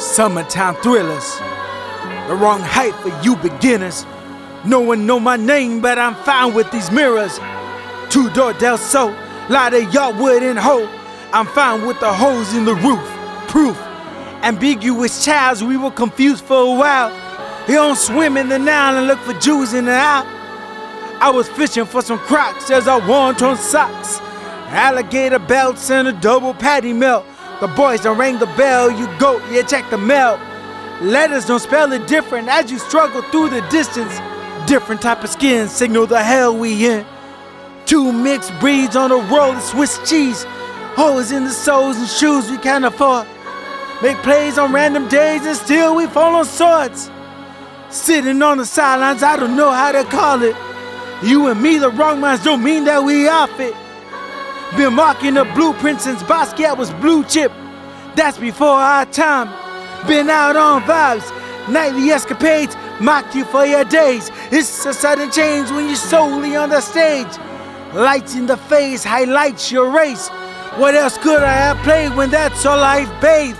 Summertime thrillers. The wrong height for you beginners. No one know my name, but I'm fine with these mirrors. Two door del so, lot of y'all wouldn't hold. I'm fine with the holes in the roof. Proof. Ambiguous childs, we were confused for a while. He don't swim in the Nile and look for Jews in the aisle. I was fishing for some crocs as I want on socks. Alligator belts and a double patty melt. The boys don't ring the bell, you go, yeah, check the mail. Letters don't spell it different as you struggle through the distance. Different type of skin signal the hell we in. Two mixed breeds on a roll of Swiss cheese. Holes in the soles and shoes we can't afford. Make plays on random days and still we fall on swords. Sitting on the sidelines, I don't know how to call it. You and me, the wrong minds, don't mean that we off it. Been marking the blueprint since Basquiat was blue chip. That's before our time. Been out on vibes, nightly escapades, mocked you for your days. It's a sudden change when you're solely on the stage. Lights in the face highlights your race. What else could I have played when that's all I've bathed?